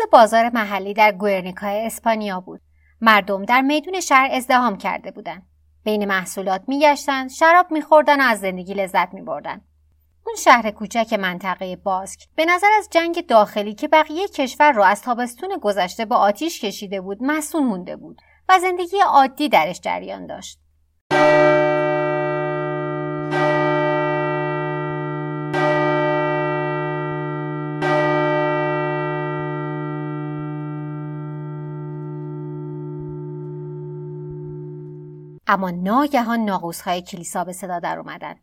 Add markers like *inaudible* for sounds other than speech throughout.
روز بازار محلی در گورنیکای اسپانیا بود. مردم در میدون شهر ازدهام کرده بودند. بین محصولات میگشتند، شراب میخوردن و از زندگی لذت میبردند. اون شهر کوچک منطقه باسک به نظر از جنگ داخلی که بقیه کشور را از تابستون گذشته با آتیش کشیده بود مسون مونده بود و زندگی عادی درش جریان داشت. اما ناگهان ناقوسهای کلیسا به صدا در اومدن.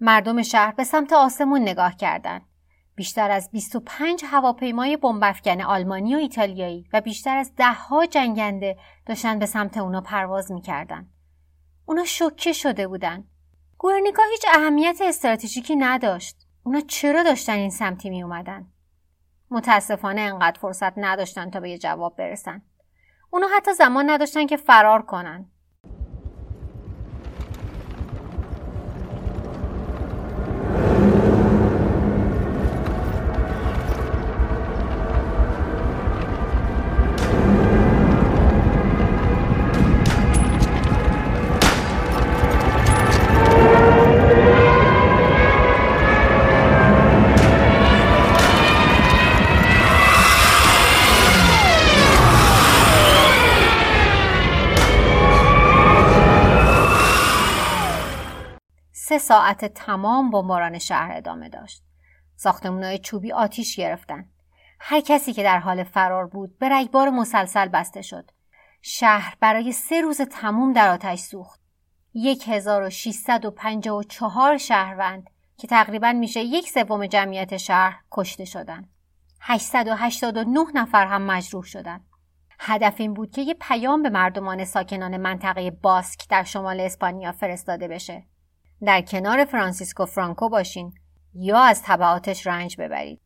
مردم شهر به سمت آسمون نگاه کردند. بیشتر از 25 هواپیمای بمبافکن آلمانی و ایتالیایی و بیشتر از دهها جنگنده داشتن به سمت اونا پرواز می‌کردن. اونا شوکه شده بودن. گورنیکا هیچ اهمیت استراتژیکی نداشت. اونا چرا داشتن این سمتی می اومدن؟ متاسفانه انقدر فرصت نداشتن تا به یه جواب برسن. اونا حتی زمان نداشتن که فرار کنن. سه ساعت تمام بمباران شهر ادامه داشت. ساختمونهای چوبی آتیش گرفتن. هر کسی که در حال فرار بود به رگبار مسلسل بسته شد. شهر برای سه روز تموم در آتش سوخت. 1654 شهروند که تقریبا میشه یک سوم جمعیت شهر کشته شدند. 889 نفر هم مجروح شدند. هدف این بود که یه پیام به مردمان ساکنان منطقه باسک در شمال اسپانیا فرستاده بشه. در کنار فرانسیسکو فرانکو باشین یا از طبعاتش رنج ببرید.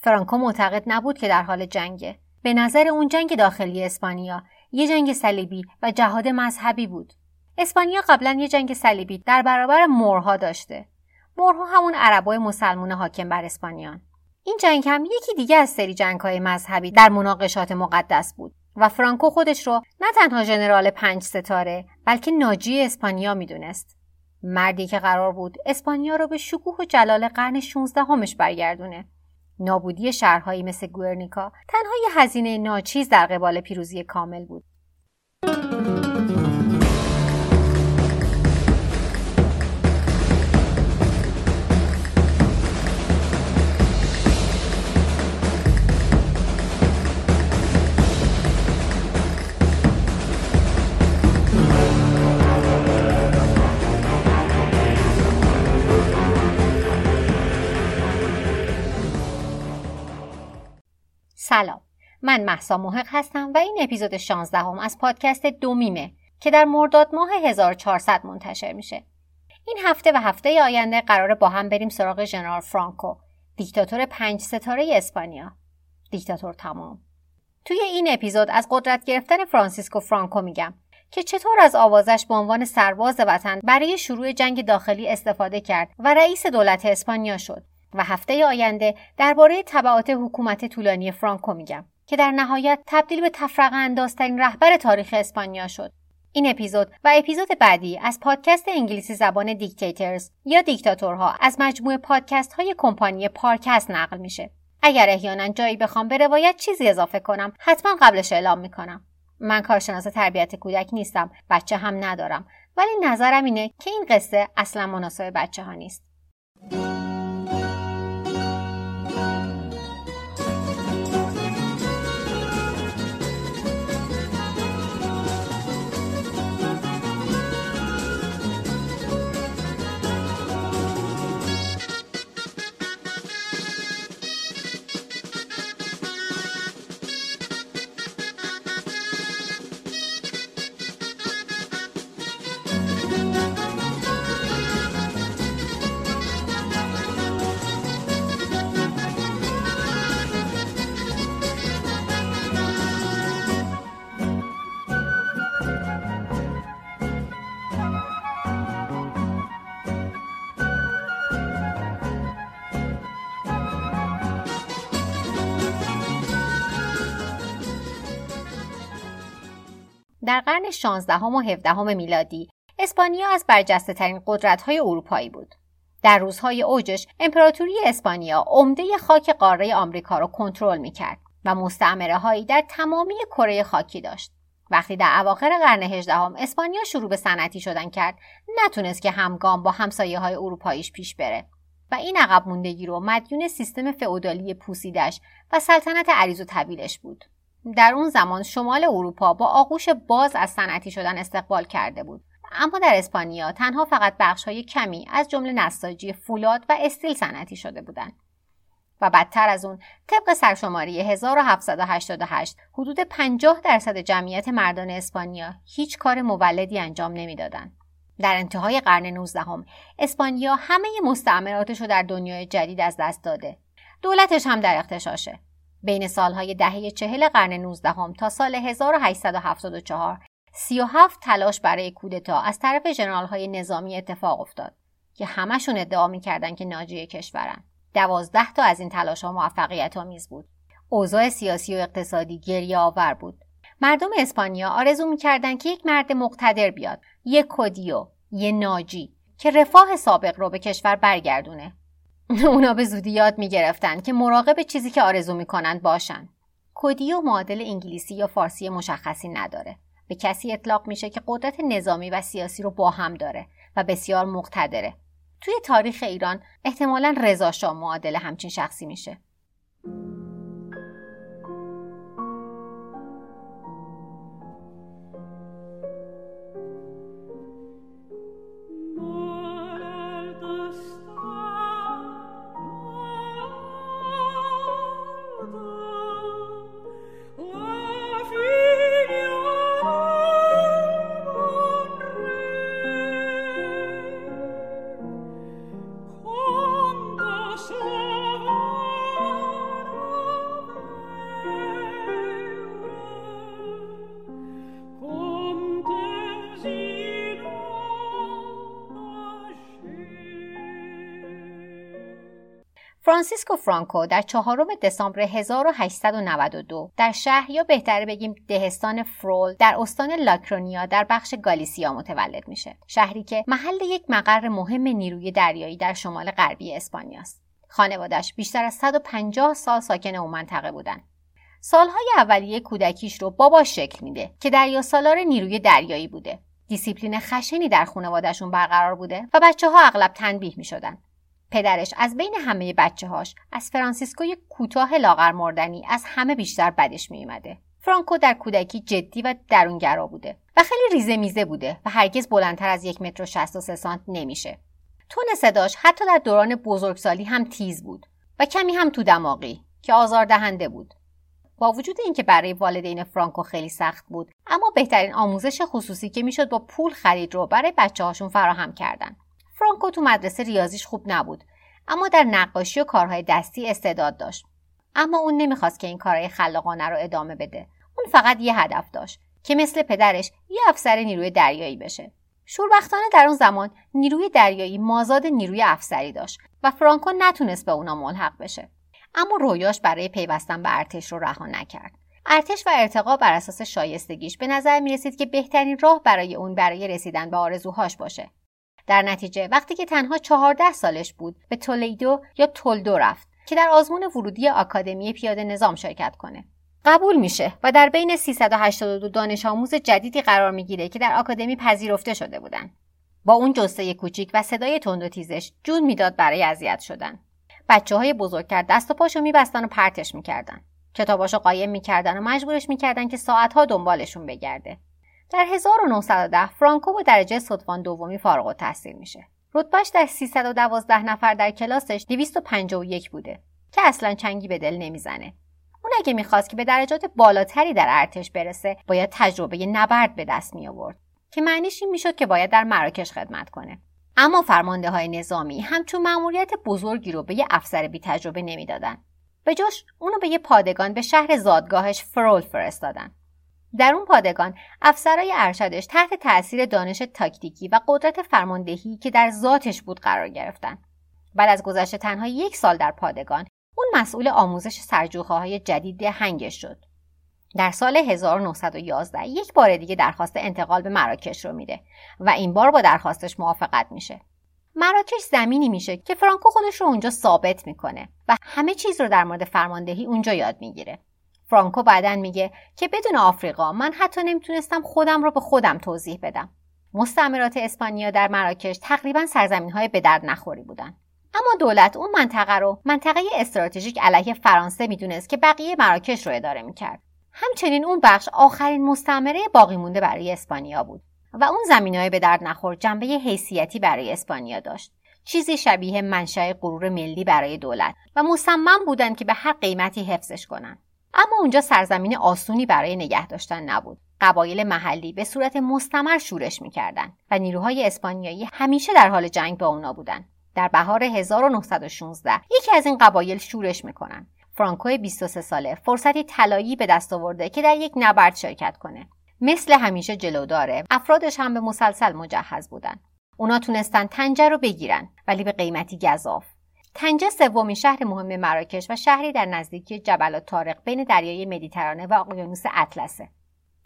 فرانکو معتقد نبود که در حال جنگه. به نظر اون جنگ داخلی اسپانیا یه جنگ صلیبی و جهاد مذهبی بود. اسپانیا قبلا یه جنگ صلیبی در برابر مورها داشته. مورها همون عربای مسلمون حاکم بر اسپانیان. این جنگ هم یکی دیگه از سری جنگ های مذهبی در مناقشات مقدس بود و فرانکو خودش رو نه تنها ژنرال پنج ستاره بلکه ناجی اسپانیا می‌دونست. مردی که قرار بود اسپانیا رو به شکوه و جلال قرن 16 همش برگردونه. نابودی شهرهایی مثل گورنیکا تنها یه هزینه ناچیز در قبال پیروزی کامل بود. سلام. من محسا محق هستم و این اپیزود 16 هم از پادکست دومیمه که در مرداد ماه 1400 منتشر میشه. این هفته و هفته آینده قراره با هم بریم سراغ ژنرال فرانکو دیکتاتور پنج ستاره اسپانیا. دیکتاتور تمام. توی این اپیزود از قدرت گرفتن فرانسیسکو فرانکو میگم که چطور از آوازش به عنوان سرباز وطن برای شروع جنگ داخلی استفاده کرد و رئیس دولت اسپانیا شد. و هفته آینده درباره تبعات حکومت طولانی فرانکو میگم که در نهایت تبدیل به تفرقه اندازترین رهبر تاریخ اسپانیا شد. این اپیزود و اپیزود بعدی از پادکست انگلیسی زبان دیکتاتورز یا دیکتاتورها از مجموعه پادکست های کمپانی پارکست نقل میشه. اگر احیانا جایی بخوام به روایت چیزی اضافه کنم حتما قبلش اعلام می‌کنم. من کارشناس تربیت کودک نیستم بچه هم ندارم ولی نظرم اینه که این قصه اصلا مناسب بچه ها نیست. در قرن 16 و 17 میلادی اسپانیا از برجسته ترین قدرت های اروپایی بود. در روزهای اوجش امپراتوری اسپانیا عمده خاک قاره آمریکا را کنترل می‌کرد و مستعمره هایی در تمامی کره خاکی داشت. وقتی در اواخر قرن هجدهم اسپانیا شروع به صنعتی شدن کرد نتونست که همگام با همسایه های اروپاییش پیش بره و این عقب موندگی رو مدیون سیستم فئودالی پوسیدش و سلطنت عریض و طویلش بود در اون زمان شمال اروپا با آغوش باز از صنعتی شدن استقبال کرده بود اما در اسپانیا تنها فقط بخش های کمی از جمله نساجی فولاد و استیل صنعتی شده بودند و بدتر از اون طبق سرشماری 1788 حدود 50 درصد جمعیت مردان اسپانیا هیچ کار مولدی انجام نمی‌دادند. در انتهای قرن 19 هم اسپانیا همه مستعمراتش رو در دنیای جدید از دست داده. دولتش هم در اختشاشه. بین سالهای دهه چهل قرن 19 هم تا سال 1874 37 تلاش برای کودتا از طرف جنرال های نظامی اتفاق افتاد که همشون ادعا می‌کردن که ناجی کشورن. دوازده تا از این تلاش ها موفقیت آمیز بود. اوضاع سیاسی و اقتصادی گریه آور بود. مردم اسپانیا آرزو می‌کردند که یک مرد مقتدر بیاد، یک کدیو، یه ناجی که رفاه سابق رو به کشور برگردونه. *laughs* اونا به زودی یاد می‌گرفتند که مراقب چیزی که آرزو می‌کنند باشن. کدیو معادل انگلیسی یا فارسی مشخصی نداره. به کسی اطلاق میشه که قدرت نظامی و سیاسی رو با هم داره و بسیار مقتدره. توی تاریخ ایران احتمالا رضا شاه معادل همچین شخصی میشه فرانسیسکو فرانکو در چهارم دسامبر 1892 در شهر یا بهتره بگیم دهستان فرول در استان لاکرونیا در بخش گالیسیا متولد میشه. شهری که محل یک مقر مهم نیروی دریایی در شمال غربی اسپانیاست خانوادش بیشتر از 150 سال ساکن اون منطقه بودن. سالهای اولیه کودکیش رو باباش شکل میده که دریا سالار نیروی دریایی بوده. دیسیپلین خشنی در خانوادهشون برقرار بوده و بچه ها اغلب تنبیه می شدن. پدرش از بین همه بچه هاش از فرانسیسکوی کوتاه لاغر مردنی از همه بیشتر بدش میومده. فرانکو در کودکی جدی و درونگرا بوده و خیلی ریزه میزه بوده و هرگز بلندتر از یک متر و شست و سه سانت نمیشه. تون صداش حتی در دوران بزرگسالی هم تیز بود و کمی هم تو دماغی که آزار دهنده بود. با وجود اینکه برای والدین فرانکو خیلی سخت بود اما بهترین آموزش خصوصی که می‌شد با پول خرید رو برای بچه هاشون فراهم کردن. فرانکو تو مدرسه ریاضیش خوب نبود اما در نقاشی و کارهای دستی استعداد داشت. اما اون نمی‌خواست که این کارهای خلاقانه رو ادامه بده. اون فقط یه هدف داشت که مثل پدرش یه افسر نیروی دریایی بشه. شوربختانه در اون زمان نیروی دریایی مازاد نیروی افسری داشت و فرانکو نتونست به اونا ملحق بشه. اما رویاش برای پیوستن به ارتش رو رها نکرد. ارتش و ارتقا بر اساس شایستگیش به نظر می رسید که بهترین راه برای اون برای رسیدن به آرزوهاش باشه. در نتیجه وقتی که تنها چهارده سالش بود به تولیدو یا تولدو رفت که در آزمون ورودی آکادمی پیاده نظام شرکت کنه. قبول میشه و در بین 382 دانش آموز جدیدی قرار می‌گیره که در آکادمی پذیرفته شده بودن. با اون جسته کوچیک و صدای تند و تیزش جون می‌داد برای اذیت شدن. بچه های بزرگتر دست و پاشو میبستن و پرتش می‌کردن. کتاباشو قایم می‌کردن و مجبورش می‌کردن که ساعتها دنبالشون بگرده. در 1910 فرانکو با درجه صدفان دومی فارغ التحصیل میشه. رتبهش در 312 نفر در کلاسش 251 بوده که اصلا چنگی به دل نمی‌زنه. اون اگه می‌خواست که به درجات بالاتری در ارتش برسه باید تجربه نبرد به دست می آورد که معنیش این می‌شد که باید در مراکش خدمت کنه اما فرمانده های نظامی همچون مأموریت بزرگی رو به یه افسر بی تجربه نمی‌دادن به جاش اونو به یه پادگان به شهر زادگاهش فرول فرستادن در اون پادگان افسرای ارشدش تحت تاثیر دانش تاکتیکی و قدرت فرماندهی که در ذاتش بود قرار گرفتن بعد از گذشت تنها یک سال در پادگان اون مسئول آموزش سرجوخه های جدید هنگش شد در سال 1911 یک بار دیگه درخواست انتقال به مراکش رو میده و این بار با درخواستش موافقت میشه. مراکش زمینی میشه که فرانکو خودش رو اونجا ثابت می‌کنه و همه چیز رو در مورد فرماندهی اونجا یاد می‌گیره. فرانکو بعدا میگه که بدون آفریقا من حتی نمی‌تونستم خودم رو به خودم توضیح بدم. مستعمرات اسپانیا در مراکش تقریبا سرزمین های به درد نخوری بودن. اما دولت اون منطقه رو منطقه استراتژیک علیه فرانسه می‌دونست که بقیه مراکش رو اداره می‌کرد. همچنین اون بخش آخرین مستعمره باقی مونده برای اسپانیا بود و اون زمین های به درد نخور جنبه حیثیتی برای اسپانیا داشت. چیزی شبیه منشأ غرور ملی برای دولت و مصمم بودند که به هر قیمتی حفظش کنند. اما اونجا سرزمین آسونی برای نگه داشتن نبود. قبایل محلی به صورت مستمر شورش می‌کردند و نیروهای اسپانیایی همیشه در حال جنگ با اونا بودند. در بهار 1916 یکی از این قبایل شورش می‌کنن. فرانکو 23 ساله فرصتی طلایی به دست آورده که در یک نبرد شرکت کنه. مثل همیشه جلوداره. افرادش هم به مسلسل مجهز بودن. اونا تونستن تنجه رو بگیرن ولی به قیمتی گذاف. تنجه سومین شهر مهم مراکش و شهری در نزدیکی جبل طارق بین دریای مدیترانه و اقیانوس اطلسه.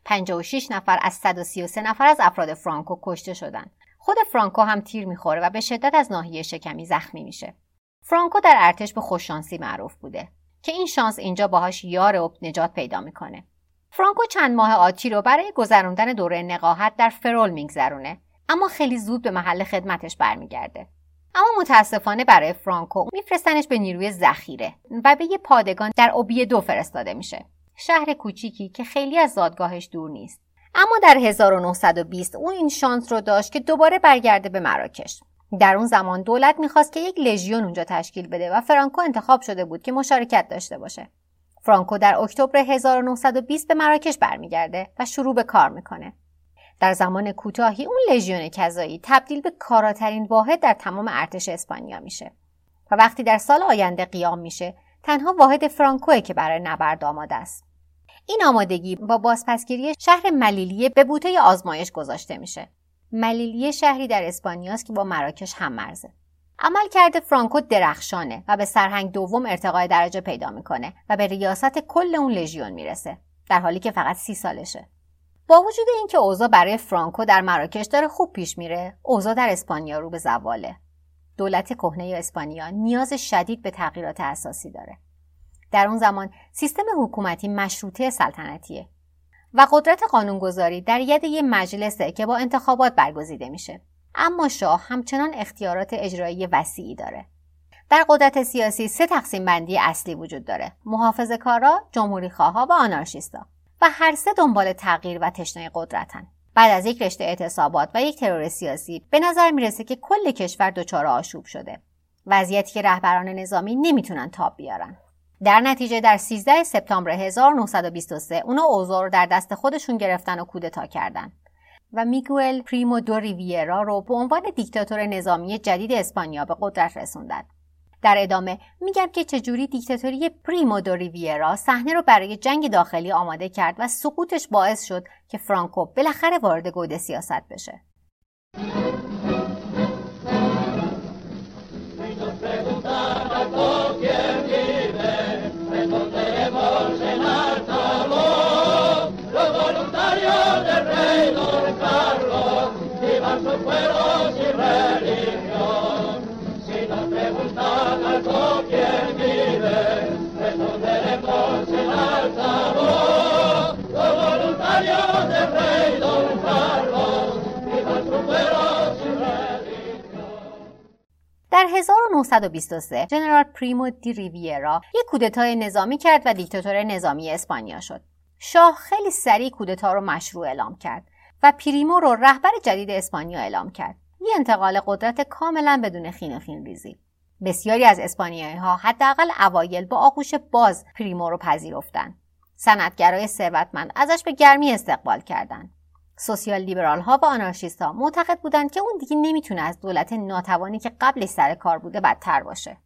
56 نفر از 133 نفر از افراد فرانکو کشته شدند. خود فرانکو هم تیر می‌خوره و به شدت از ناحیه شکمی زخمی میشه. فرانکو در ارتش به خوششانسی معروف بوده که این شانس اینجا باهاش یار و نجات پیدا می‌کنه. فرانکو چند ماه آتی رو برای گذراندن دوره نقاهت در فرول میگذرونه اما خیلی زود به محل خدمتش برمیگرده. اما متاسفانه برای فرانکو میفرستنش به نیروی ذخیره و به یه پادگان در اوبیه دو فرستاده میشه. شهر کوچیکی که خیلی از زادگاهش دور نیست. اما در 1920 او این شانس رو داشت که دوباره برگرده به مراکش. در اون زمان دولت می‌خواست که یک لژیون اونجا تشکیل بده و فرانکو انتخاب شده بود که مشارکت داشته باشه. فرانکو در اکتبر 1920 به مراکش برمیگرده و شروع به کار می‌کنه. در زمان کوتاهی اون لژیون کذایی تبدیل به کاراترین واحد در تمام ارتش اسپانیا میشه. و وقتی در سال آینده قیام میشه تنها واحد فرانکوه که برای نبرد آماده است. این آمادگی با بازپسگیری شهر ملیلیه به بوته آزمایش گذاشته میشه. ملیلیه شهری در اسپانیاست که با مراکش هم مرزه. عمل کرده فرانکو درخشانه و به سرهنگ دوم ارتقای درجه پیدا می‌کنه و به ریاست کل اون لژیون می‌رسه در حالی که فقط سی سالشه. با وجود اینکه اوضاع برای فرانکو در مراکش داره خوب پیش میره اوضاع در اسپانیا رو به زواله. دولت کهنه اسپانیا نیاز شدید به تغییرات اساسی داره. در اون زمان سیستم حکومتی مشروطه سلطنتیه و قدرت قانونگذاری در ید یه مجلسه که با انتخابات برگزیده میشه. اما شاه همچنان اختیارات اجرایی وسیعی داره. در قدرت سیاسی سه تقسیم بندی اصلی وجود داره. محافظه کارا، جمهوری خواه و آنارشیستا. و هر سه دنبال تغییر و تشنه قدرتن. بعد از یک رشته اعتصابات و یک ترور سیاسی به نظر می‌رسه که کل کشور دچار آشوب شده. وضعیتی که رهبران نظامی نمی‌تونن تاب بیارن. در نتیجه در 13 سپتامبر 1923 اونا اوضاع در دست خودشون گرفتن و کودتا کردن. و میگوئل پریمو دو ریویرا رو به عنوان دیکتاتور نظامی جدید اسپانیا به قدرت رسوندن. در ادامه میگم که چجوری دیکتاتوری پریمو دو ریویرا صحنه رو برای جنگ داخلی آماده کرد و سقوطش باعث شد که فرانکو بالاخره وارد گود سیاست بشه. در 1923 جنرال پریمو دی ریویرا یک کودتای نظامی کرد و دیکتاتور نظامی اسپانیا شد. شاه خیلی سریع کودتا رو مشروع اعلام کرد و پریمو رو رهبر جدید اسپانیا اعلام کرد. یه انتقال قدرت کاملا بدون خین و خین ریزی. بسیاری از اسپانیایی ها حداقل اوایل با آغوش باز پریمو رو پذیرفتند. صنعتگرای ثروتمند ازش به گرمی استقبال کردند. سوسیال لیبرال ها و آنارشیست ها معتقد بودند که اون دیگه نمی‌تونه از دولت ناتوانی که قبلش سر کار بوده بدتر باشه.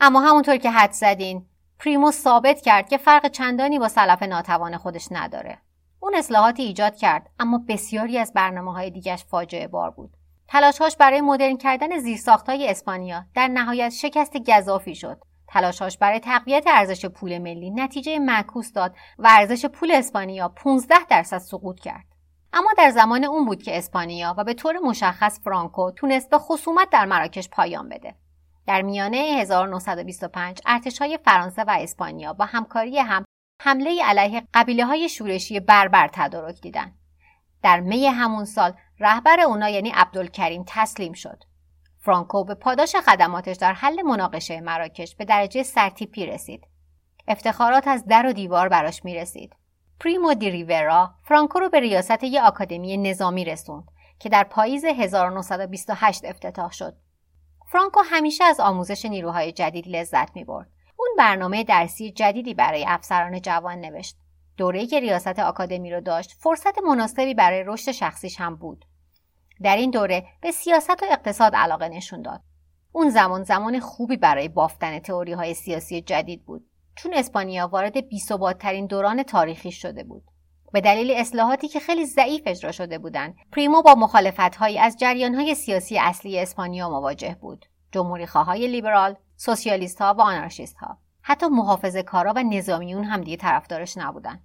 اما همونطور که حدس زدین پریمو ثابت کرد که فرق چندانی با سلف ناتوان خودش نداره. اون اصلاحاتی ایجاد کرد اما بسیاری از برنامه های دیگش فاجعه بار بود. تلاشهاش برای مدرن کردن زیرساختهای اسپانیا در نهایت شکست گزافی شد. تلاشاش برای تقویت ارزش پول ملی نتیجه معکوس داد و ارزش پول اسپانیا 15 درصد سقوط کرد. اما در زمان اون بود که اسپانیا و به طور مشخص فرانکو تونست به خصومت در مراکش پایان بده. در میانه 1925 ارتشهای فرانسه و اسپانیا با همکاری هم حمله علیه قبیله های شورشی بربر تدارک دیدن. در می همون سال رهبر اونا یعنی عبدالکریم تسلیم شد. فرانکو به پاداش خدماتش در حل مناقشه مراکش به درجه سرتیپی رسید. افتخارات از در و دیوار براش می رسید. پریمو دی ریورا فرانکو رو به ریاست یک آکادمی نظامی رسوند که در پاییز 1928 افتتاح شد. فرانکو همیشه از آموزش نیروهای جدید لذت می برد. اون برنامه درسی جدیدی برای افسران جوان نوشت. دوره که ریاست آکادمی رو داشت فرصت مناسبی برای رشد شخصیش هم بود. در این دوره به سیاست و اقتصاد علاقه نشون داد. اون زمان زمان خوبی برای بافتن تئوری های سیاسی جدید بود چون اسپانیا وارد بی‌ثبات‌ترین دوران تاریخی شده بود. به دلیل اصلاحاتی که خیلی ضعیف اجرا شده بودند پریمو با مخالفتهایی از جریانهای سیاسی اصلی اسپانیا مواجه بود. جمهوری خواهای لیبرال سوسیالیست ها و آنارشیست ها حتی محافظه کارا و نظامیون هم دیگه طرفدارش نبودن.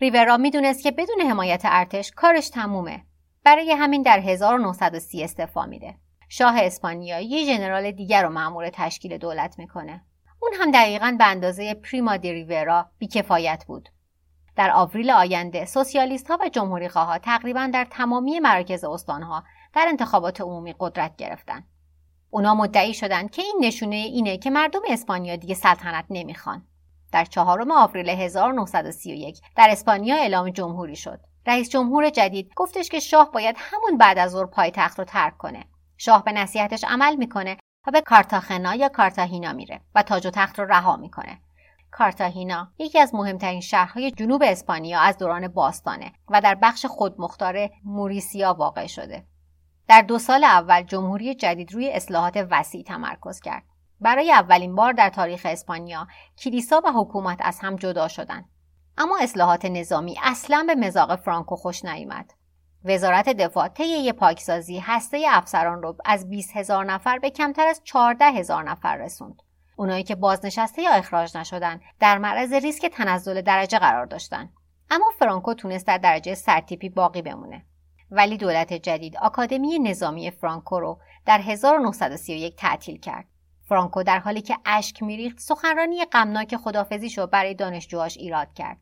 ریورا می‌دونست که بدون حمایت ارتش کارش تمومه. برای همین در 1930 استعفا میده. شاه اسپانیا یه ژنرال دیگر رو مأمور تشکیل دولت می‌کنه. اون هم دقیقا به اندازه پریما دی ریورا بیکفایت بود در آوریل آینده سوسیالیست ها و جمهوری ها تقریبا در تمامی مراکز استانها در انتخابات عمومی قدرت گرفتن. اونا مدعی شدند که این نشونه اینه که مردم اسپانیا دیگه سلطنت نمی‌خوان. در چهارم آوریل 1931 در اسپانیا اعلام جمهوری شد. رئیس جمهور جدید گفتش که شاه باید همون بعد از ظهر پایتخت رو ترک کنه. شاه به نصیحتش عمل می‌کنه و به کارتاخنا یا کارتاهینا میره و تاج و تخت رو رها می‌کنه. کارتاهینا یکی از مهمترین شهرهای جنوب اسپانیا از دوران باستانه و در بخش خودمختار موریسیا واقع شده. در دو سال اول جمهوری جدید روی اصلاحات وسیع تمرکز کرد. برای اولین بار در تاریخ اسپانیا کلیسا و حکومت از هم جدا شدند. اما اصلاحات نظامی اصلا به مزاق فرانکو خوش نیامد. وزارت دفاع طی پاکسازی هسته افسران رو از 20 هزار نفر به کمتر از 14 هزار نفر رسوند. اونایی که بازنشسته یا اخراج نشدن در معرض ریسک تنزل درجه قرار داشتن. اما فرانکو تونست در درجه سرتیپی باقی بمونه. ولی دولت جدید آکادمی نظامی فرانکو رو در 1931 تعطیل کرد. فرانکو در حالی که اشک میریخت سخنرانی غمناک خدافزیشو برای دانشجوهاش ایراد کرد.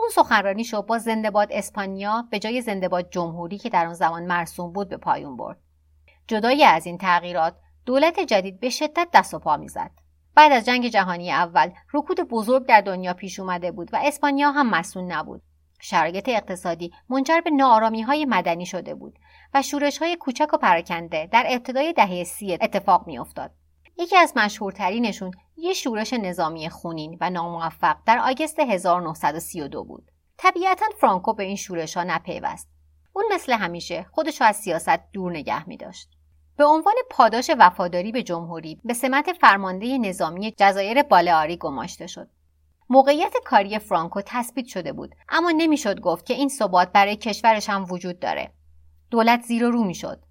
اون سخنرانیشو با زندهباد اسپانیا به جای زندهباد جمهوری که در آن زمان مرسوم بود به پایون برد. جدای از این تغییرات دولت جدید به شدت دست و پا می‌زد. بعد از جنگ جهانی اول رکود بزرگ در دنیا پیش اومده بود و اسپانیا هم مسئول نبود. شرایط اقتصادی منجر به نارامی های مدنی شده بود و شورش های کوچک و پراکنده در ابتدای دهه سی اتفاق میافتاد. یکی از مشهورترینشون یه شورش نظامی خونین و ناموفق در آگست 1932 بود طبیعتا فرانکو به این شورش ها نپیوست اون مثل همیشه خودش از سیاست دور نگه می داشت. به عنوان پاداش وفاداری به جمهوری به سمت فرمانده نظامی جزایر بالئاری گماشته شد. موقعیت کاری فرانکو تثبیت شده بود اما نمی‌شد گفت که این ثبات برای کشورش هم وجود داره. دولت زیر و رو می‌شد.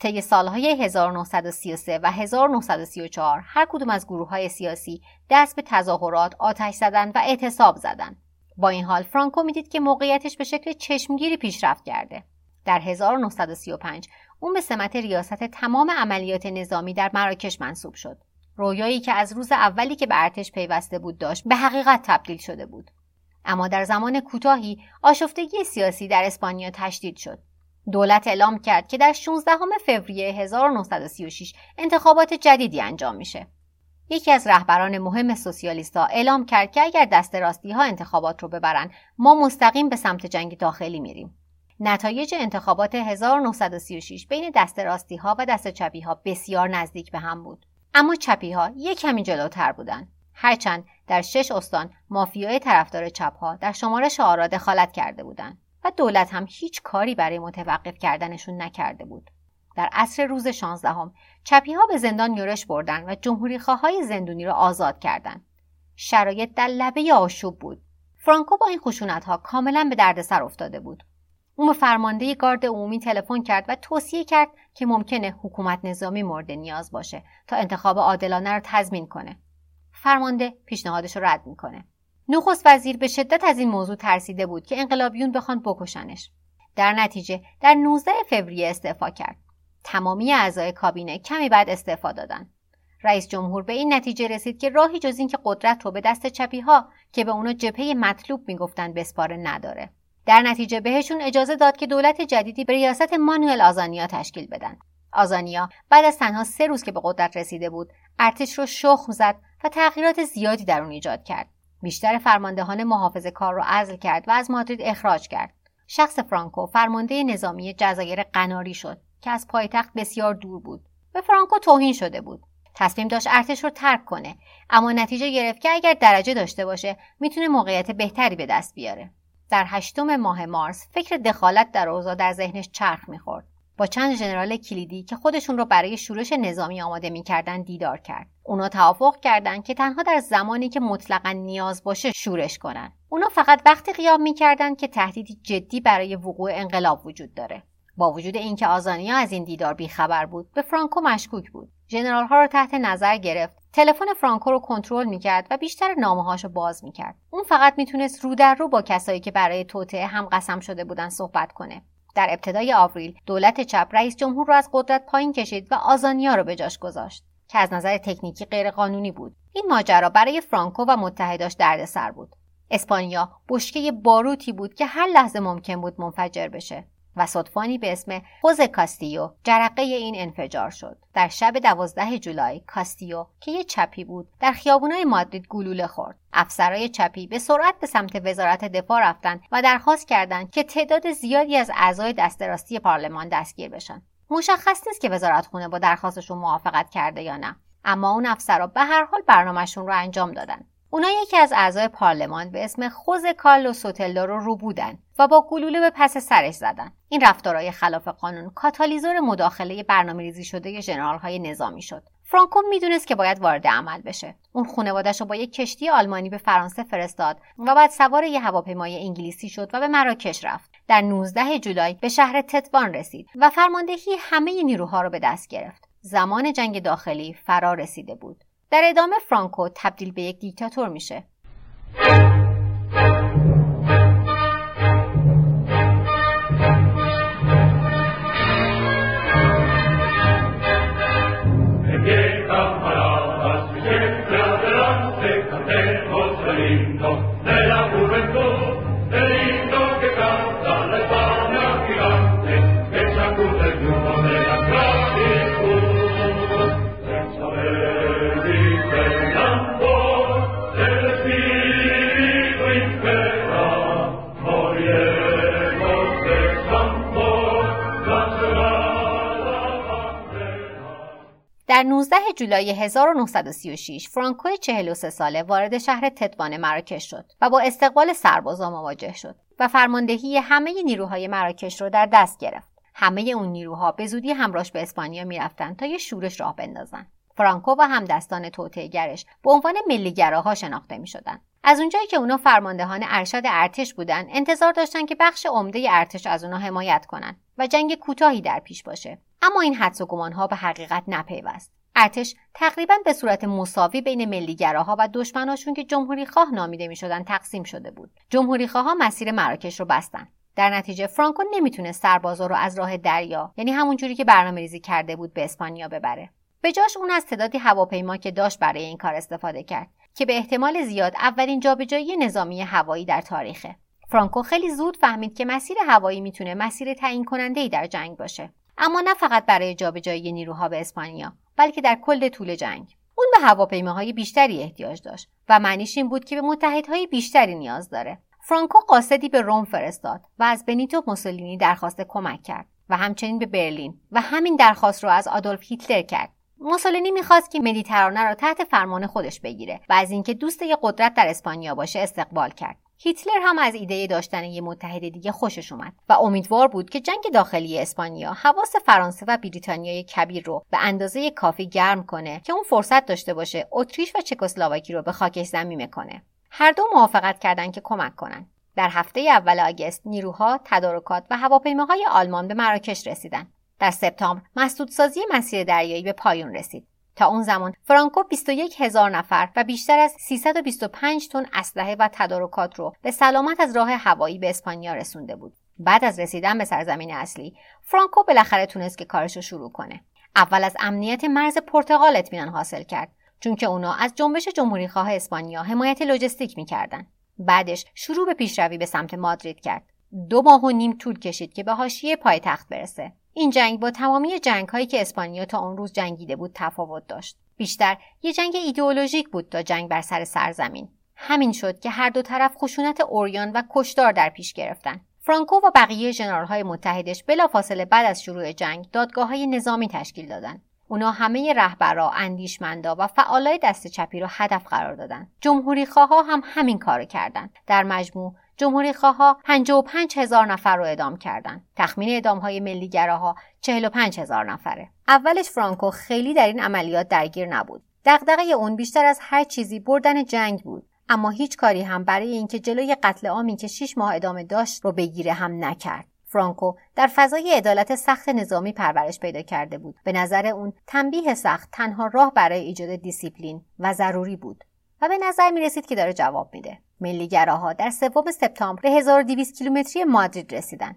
طی سالهای 1933 و 1934 هر کدوم از گروه های سیاسی دست به تظاهرات، آتش زدن و اعتصاب زدن. با این حال فرانکو می‌دید که موقعیتش به شکل چشمگیری پیشرفت کرده. در 1935 اون به سمت ریاست تمام عملیات نظامی در مراکش منصوب شد. رویایی که از روز اولی که به ارتش پیوسته بود داشت به حقیقت تبدیل شده بود. اما در زمان کوتاهی آشفتگی سیاسی در اسپانیا تشدید شد. دولت اعلام کرد که در 16 فوریه 1936 انتخابات جدیدی انجام میشه. یکی از رهبران مهم سوسیالیستا اعلام کرد که اگر دست راستی ها انتخابات رو ببرن ما مستقیم به سمت جنگ داخلی میریم. نتایج انتخابات 1936 بین دست راستی ها و دست چپی ها بسیار نزدیک به هم بود. اما چپی ها یک کمی جلوتر بودند. هرچند در شش استان مافیای طرفدار چپ ها در شمارش آرا دخالت کرده بودند دولت هم هیچ کاری برای متوقف کردنشون نکرده بود. در عصر روز 16 هم چپی ها به زندان یورش بردن و جمهوری های زندونی را آزاد کردند. شرایط در لبه آشوب بود. فرانکو با این خشونت ها کاملا به دردسر افتاده بود. اون به فرمانده گارد عمومی تلفن کرد و توصیه کرد که ممکنه حکومت نظامی مورد نیاز باشه تا انتخاب عادلانه رو تضمین کنه. فرمانده پیشنهادش رو رد می‌کنه نخست وزیر به شدت از این موضوع ترسیده بود که انقلابیون بخوان بکشنش در نتیجه در 19 فوریه استعفا کرد. تمامی اعضای کابینه کمی بعد استعفا دادند رئیس جمهور به این نتیجه رسید که راهی جز اینکه قدرت رو به دست چپی ها که به اونا جبهه مطلوب می‌گفتن بسپاره نداره. در نتیجه بهشون اجازه داد که دولت جدیدی به ریاست مانوئل آزانیا تشکیل بدن. آزانیا بعد از تنها سه روز که به قدرت رسیده بود ارتش رو شخم زد و تغییرات زیادی در اون ایجاد کرد. بیشتر فرماندهان محافظ کار رو عزل کرد و از مادرید اخراج کرد. شخص فرانکو فرمانده نظامی جزایر قناری شد که از پایتخت بسیار دور بود. به فرانکو توهین شده بود. تصمیم داشت ارتش رو ترک کنه اما نتیجه گرفت که اگر درجه داشته باشه می‌تونه موقعیت بهتری به دست بیاره. در هشتم ماه مارس فکر دخالت در اوضاع در ذهنش چرخ می‌خورد. با چند ژنرال کلیدی که خودشون رو برای شورش نظامی آماده می‌کردن دیدار کرد. اونا توافق کردند که تنها در زمانی که مطلقا نیاز باشه شورش کنن. اونا فقط وقتی قیام می‌کردند که تهدیدی جدی برای وقوع انقلاب وجود داره. با وجود اینکه آزانیا از این دیدار بیخبر بود به فرانکو مشکوک بود. ژنرال ها رو تحت نظر گرفت. تلفن فرانکو رو کنترل می‌کرد و بیشتر نامه رو باز می‌کرد. اون فقط می‌تونست رو در رو با کسایی که برای توطعه هم قسم شده بودن صحبت کنه. در ابتدای آوریل دولت چپ رئیس جمهور رو از قدرت پایین کشید و آزانیا رو به جاش گذاشت که از نظر تکنیکی غیرقانونی بود. این ماجرا برای فرانکو و متحداش دردسر بود. اسپانیا بشکه باروتی بود که هر لحظه ممکن بود منفجر بشه. و ستوانی به اسم خوزه کاستیو جرقه این انفجار شد. در شب دوازده جولای کاستیو که یه چپی بود در خیابونای مادرید گلوله خورد. افسرای چپی به سرعت به سمت وزارت دفاع رفتند و درخواست کردند که تعداد زیادی از اعضای دست راستی پارلمان دستگیر بشن. مشخص نیست که وزارت خونه با درخواستشون موافقت کرده یا نه. اما اون افسرا به هر حال برنامهشون رو انجام دادن. اونا یکی از اعضای پارلمان به اسم خوزه کالوو سوتلو رو ربودن و با گلوله به پس سرش زدن. این رفتارهای خلاف قانون کاتالیزور مداخله برنامه ریزی شده ژنرال های نظامی شد. فرانکو می‌دونست که باید وارد عمل بشه. اون خانوادش رو با یک کشتی آلمانی به فرانسه فرستاد و بعد سوار یه هواپیمای انگلیسی شد و به مراکش رفت. در 19 جولای به شهر تتوان رسید و فرماندهی همه نیروها رو به دست گرفت. زمان جنگ داخلی فرا رسیده بود. در ادامه فرانکو تبدیل به یک دیکتاتور میشه. در 19 جولای 1936 فرانکوی 43 ساله وارد شهر تطوان مراکش شد و با استقبال سربازا مواجه شد و فرماندهی همه نیروهای مراکش رو در دست گرفت. همه اون نیروها به زودی همراش به اسپانیا می‌رفتند تا یه شورش راه بندازن. فرانکو و همدستان توطئهگرش به عنوان ملیگراها شناخته می شدن. از اونجایی که اونا فرماندهان ارشد ارتش بودن انتظار داشتن که بخش عمده ارتش از اونا حمایت کنن و جنگ کوتاهی در پیش باشه اما این حدس و گمانها به حقیقت نپیوست ارتش تقریبا به صورت مساوی بین ملیگراها و دشمناشون که جمهوری خواه نامیده می‌شدن تقسیم شده بود. جمهوری خواه مسیر مراکش رو بستن. در نتیجه فرانکو نمی‌تونه سربازا رو از راه دریا یعنی همون جوری که برنامه ریزی کرده بود به اسپانیا ببره. به جاش اون از تعدادی هواپیما که داشت برای این کار استفاده کرد که به احتمال زیاد اولین جابجایی نظامی هوایی در تاریخه. فرانکو خیلی زود فهمید که مسیر هوایی می‌تونه مسیر تعیین کننده ای در جنگ باشه. اما نه فقط برای جابجایی نیروها به اسپانیا بلکه در کل طول جنگ. اون به هواپیماهای بیشتری احتیاج داشت و معنیش این بود که به متحدهای بیشتری نیاز داره. فرانکو قاصدی به روم فرستاد و از بنیتو موسولینی درخواست کمک کرد و همچنین به برلین و همین درخواست رو از آدولف هیتلر کرد. موسولینی می‌خواست که مدیترانه را تحت فرمان خودش بگیره و از اینکه دوست یه قدرت در اسپانیا باشه استقبال کرد. هیتلر هم از ایده داشتن یه متحد دیگه خوشش اومد و امیدوار بود که جنگ داخلی اسپانیا حواس فرانسه و بریتانیای کبیر رو به اندازه کافی گرم کنه که اون فرصت داشته باشه اتریش و چکسلواکی رو به خاکش زمین کنه هر دو موافقت کردند که کمک کنن. در هفته اول آگست نیروها تدارکات و هواپیماهای آلمان به مراکش رسیدند در سپتامبر مسدودسازی مسیر دریایی به پایان رسید. تا اون زمان فرانکو 21 هزار نفر و بیشتر از 325 تن اسلحه و تدارکات رو به سلامت از راه هوایی به اسپانیا رسونده بود. بعد از رسیدن به سرزمین اصلی، فرانکو بالاخره تونست که کارش رو شروع کنه. اول از امنیت مرز پرتغال اطمینان حاصل کرد چون که اونا از جنبش جمهوریخواه اسپانیا حمایت لوجستیک می‌کردن. بعدش شروع به پیشروی به سمت مادرید کرد. دو ماه و نیم طول کشید که به حاشیه پایتخت برسه. این جنگ با تمامی جنگ هایی که اسپانیا تا اون روز جنگیده بود تفاوت داشت. بیشتر یه جنگ ایدئولوژیک بود تا جنگ بر سر سرزمین. همین شد که هر دو طرف خشونت اوریان و کشدار در پیش گرفتن. فرانکو و بقیه های متحدش بلافاصله بعد از شروع جنگ دادگاه های نظامی تشکیل دادند. اونا همه رهبرا، اندیشمندا و فعالای دست چپی رو هدف قرار دادن. جمهوری ها هم همین کارو کردند. در مجموع جمهوری ها 55 هزار نفر رو اعدام کردند. تخمین اعدام های ملیگراها 45 هزار نفره. اولش فرانکو خیلی در این عملیات درگیر نبود. دغدغه اون بیشتر از هر چیزی بردن جنگ بود. اما هیچ کاری هم برای اینکه جلوی قتل عامی که 6 ماه ادامه داشت رو بگیره هم نکرد. فرانکو در فضای عدالت سخت نظامی پرورش پیدا کرده بود. به نظر اون تنبیه سخت تنها راه برای ایجاد دیسیپلین و ضروری بود و به نظر می رسید که داره جواب میده. ملیگراها در سوم سپتامبر به 1200 کیلومتری مادرید رسیدن.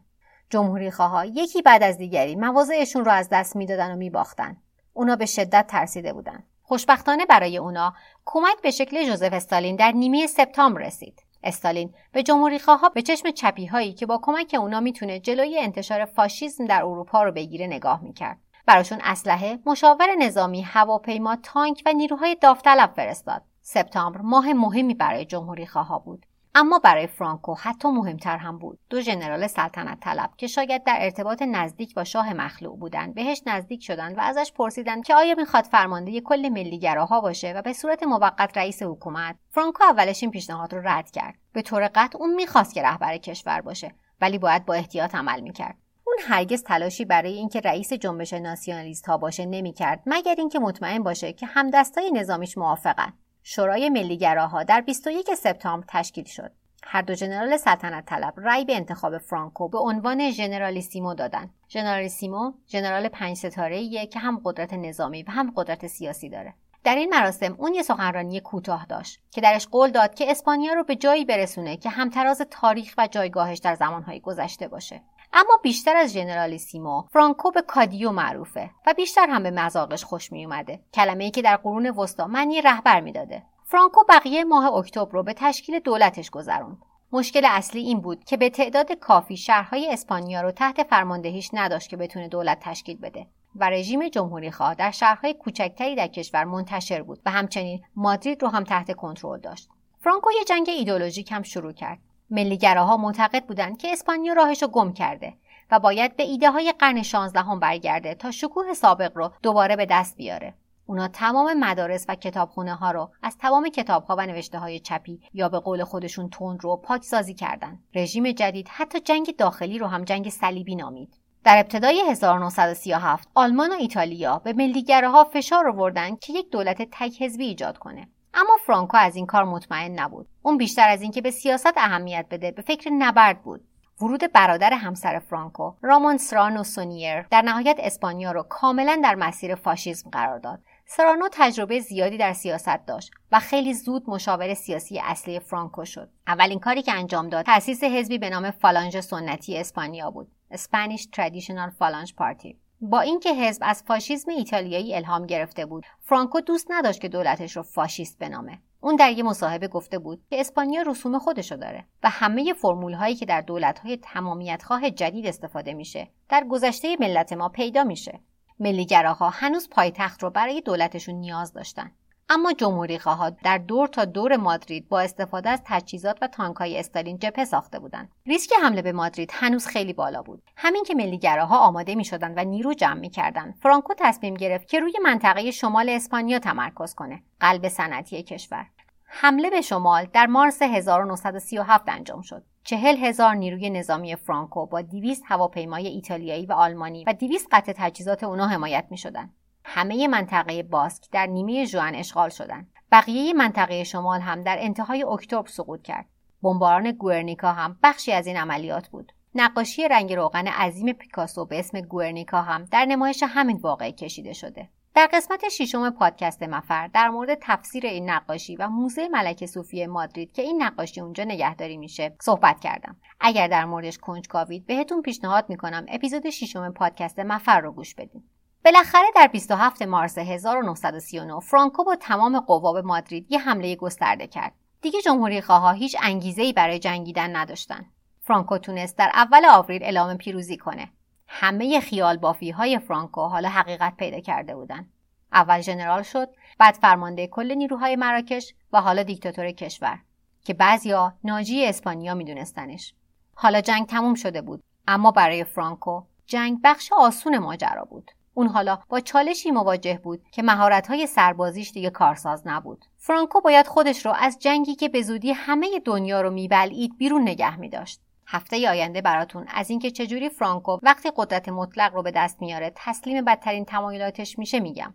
جمهوری خواه یکی بعد از دیگری مواضعشون رو از دست می‌دادن و میباختن. اونا به شدت ترسیده بودن. خوشبختانه برای اونا کمک به شکل جوزف استالین در نیمه سپتامبر رسید. استالین به جمهوریخواها به چشم چپی هایی که با کمک اونا می‌تونه جلوی انتشار فاشیسم در اروپا رو بگیره نگاه می‌کرد. براشون اسلحه، مشاور نظامی، هواپیما، تانک و نیروهای داوطلب فرستاد. سپتامبر ماه مهمی برای جمهوری بود. اما برای فرانکو حتی مهمتر هم بود. دو ژنرال سلطنت طلب که شاید در ارتباط نزدیک با شاه مخلوع بودند. بهش نزدیک شدند و ازش پرسیدند که آیا می‌خواد فرمانده کل ملیگراها باشه و به صورت موقت رئیس حکومت؟ فرانکو اولش این پیشنهاد رو رد کرد. به طور قطع اون می‌خواست که رهبر کشور باشه ولی باید با احتیاط عمل می‌کرد. اون هرگز تلاشی برای اینکه رئیس جنبش ناسیونالیست ها باشه نمی‌کرد مگر اینکه مطمئن باشه که همدستای نظامیش موافقن. شورای ملیگراها در 21 سپتامبر تشکیل شد. هر دو ژنرال سلطنت طلب رأی به انتخاب فرانکو به عنوان ژنرالیسیمو دادند. ژنرالیسیمو ژنرال پنج ستاره که هم قدرت نظامی و هم قدرت سیاسی داره. در این مراسم اون یه سخنرانی کوتاه داشت که درش قول داد که اسپانیا رو به جایی برسونه که همتراز تاریخ و جایگاهش در زمانهای گذشته باشه. اما بیشتر از ژنرالیسیمو فرانکو به کادیو معروفه و بیشتر هم به مذاقش خوش می اومده کلمه ای که در قرون وسطا معنی رهبر می‌داده. فرانکو بقیه ماه اکتبر رو به تشکیل دولتش گذروند. مشکل اصلی این بود که به تعداد کافی شهرهای اسپانیا رو تحت فرماندهیش نداشت که بتونه دولت تشکیل بده و رژیم جمهوری خواه در شهرهای کوچکتری در کشور منتشر بود و همچنین مادرید رو هم تحت کنترل داشت. فرانکو یه جنگ ایدولوژیک هم شروع کرد. ملیگراها معتقد بودند که اسپانیا راهش رو گم کرده و باید به ایده های قرن 16 هم برگرده تا شکوه سابق رو دوباره به دست بیاره. اونا تمام مدارس و کتابخونه ها رو از تمام کتاب ها و نوشته های چپی یا به قول خودشون تند رو پاکسازی کردن. رژیم جدید حتی جنگ داخلی رو هم جنگ صلیبی نامید. در ابتدای 1937 آلمان و ایتالیا به ملیگراها فشار آوردند که یک دولت تک حزبی ایجاد کنه. اما فرانکو از این کار مطمئن نبود. اون بیشتر از اینکه به سیاست اهمیت بده به فکر نبرد بود. ورود برادر همسر فرانکو رامون سرانو سونیر در نهایت اسپانیا رو کاملا در مسیر فاشیسم قرار داد. سرانو تجربه زیادی در سیاست داشت و خیلی زود مشاور سیاسی اصلی فرانکو شد. اولین کاری که انجام داد تأسیس حزبی به نام فالانژ سنتی اسپانیا بود. Spanish Traditional Phalange Party. با اینکه حزب از فاشیسم ایتالیایی الهام گرفته بود فرانکو دوست نداشت که دولتش رو فاشیست بنامه. اون در یه مصاحبه گفته بود که اسپانیا رسوم خودشو داره و همه فرمول هایی که در دولت های تمامیت خواه جدید استفاده میشه در گذشته ملت ما پیدا میشه. ملیگراها هنوز پایتخت رو برای دولتشون نیاز داشتن. اما جمهوری خواهاد در دور تا دور مادرید با استفاده از تجهیزات و تانکهای استالین جبهه ساخته بودند ریسک حمله به مادرید هنوز خیلی بالا بود همین که ملیگراها آماده می شدن و نیرو جمع می کردن. فرانکو تصمیم گرفت که روی منطقه شمال اسپانیا تمرکز کنه قلب صنعتی کشور حمله به شمال در مارس 1937 انجام شد. چهل هزار نیروی نظامی فرانکو با 200 هواپیمای ایتالیایی و آلمانی و 200 قطع تجهیزات اونا حمایت می شدن. همه منطقه باسک در نیمه ژوئن اشغال شدند. بقیه منطقه شمال هم در انتهای اکتبر سقوط کرد. بمباران گورنیکا هم بخشی از این عملیات بود. نقاشی رنگ روغن عظیم پیکاسو به اسم گورنیکا هم در نمایش همین واقعه کشیده شده. در قسمت ششم پادکست مفر در مورد تفسیر این نقاشی و موزه ملکه صوفی مادرید که این نقاشی اونجا نگهداری میشه صحبت کردم. اگر در موردش کنجکاوید بهتون پیشنهاد می‌کنم اپیزود ششم پادکست مفر رو گوش بدین. بالاخره در 27 مارس 1939 فرانکو با تمام قوا به مادرید یه حمله گسترده کرد دیگه جمهوری خواه هیچ انگیزه برای جنگیدن نداشتن فرانکو تونست در اول آوریل اعلام پیروزی کنه همه خیال بافی های فرانکو حالا حقیقت پیدا کرده بودن. اول ژنرال شد، بعد فرمانده کل نیروهای مراکش و حالا دیکتاتور کشور که بعضیا ناجی اسپانیا میدونستنش. حالا جنگ تموم شده بود، اما برای فرانکو جنگ بخش آسون ماجرا بود. اون حالا با چالشی مواجه بود که مهارت‌های سربازیش دیگه کارساز نبود. فرانکو باید خودش رو از جنگی که به زودی همه دنیا رو میبلعید بیرون نگه میداشت. هفته آینده براتون از اینکه چجوری فرانکو وقتی قدرت مطلق رو به دست میاره تسلیم بدترین تمایلاتش میشه میگم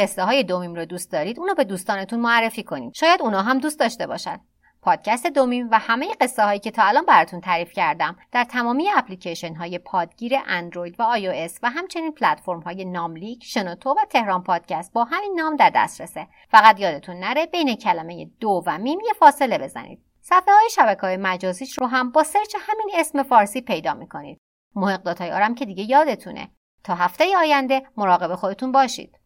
قصه های دومیم رو دوست دارید اونو به دوستانتون معرفی کنید شاید اونا هم دوست داشته باشن پادکست دومیم و همه قصه هایی که تا الان براتون تعریف کردم در تمامی اپلیکیشن های پادگیر اندروید و آی و همچنین پلتفرم های ناملیک، شنوتو و تهران پادکست با همین نام در دسترسه. فقط یادتون نره بین کلمه دو و میم یه فاصله بزنید. صفحه های شبکه های مجازیش رو هم با سرچ همین اسم فارسی پیدا می‌کنید. محق های آرم که دیگه یادتونه. تا هفته آینده مراقب خودتون باشید.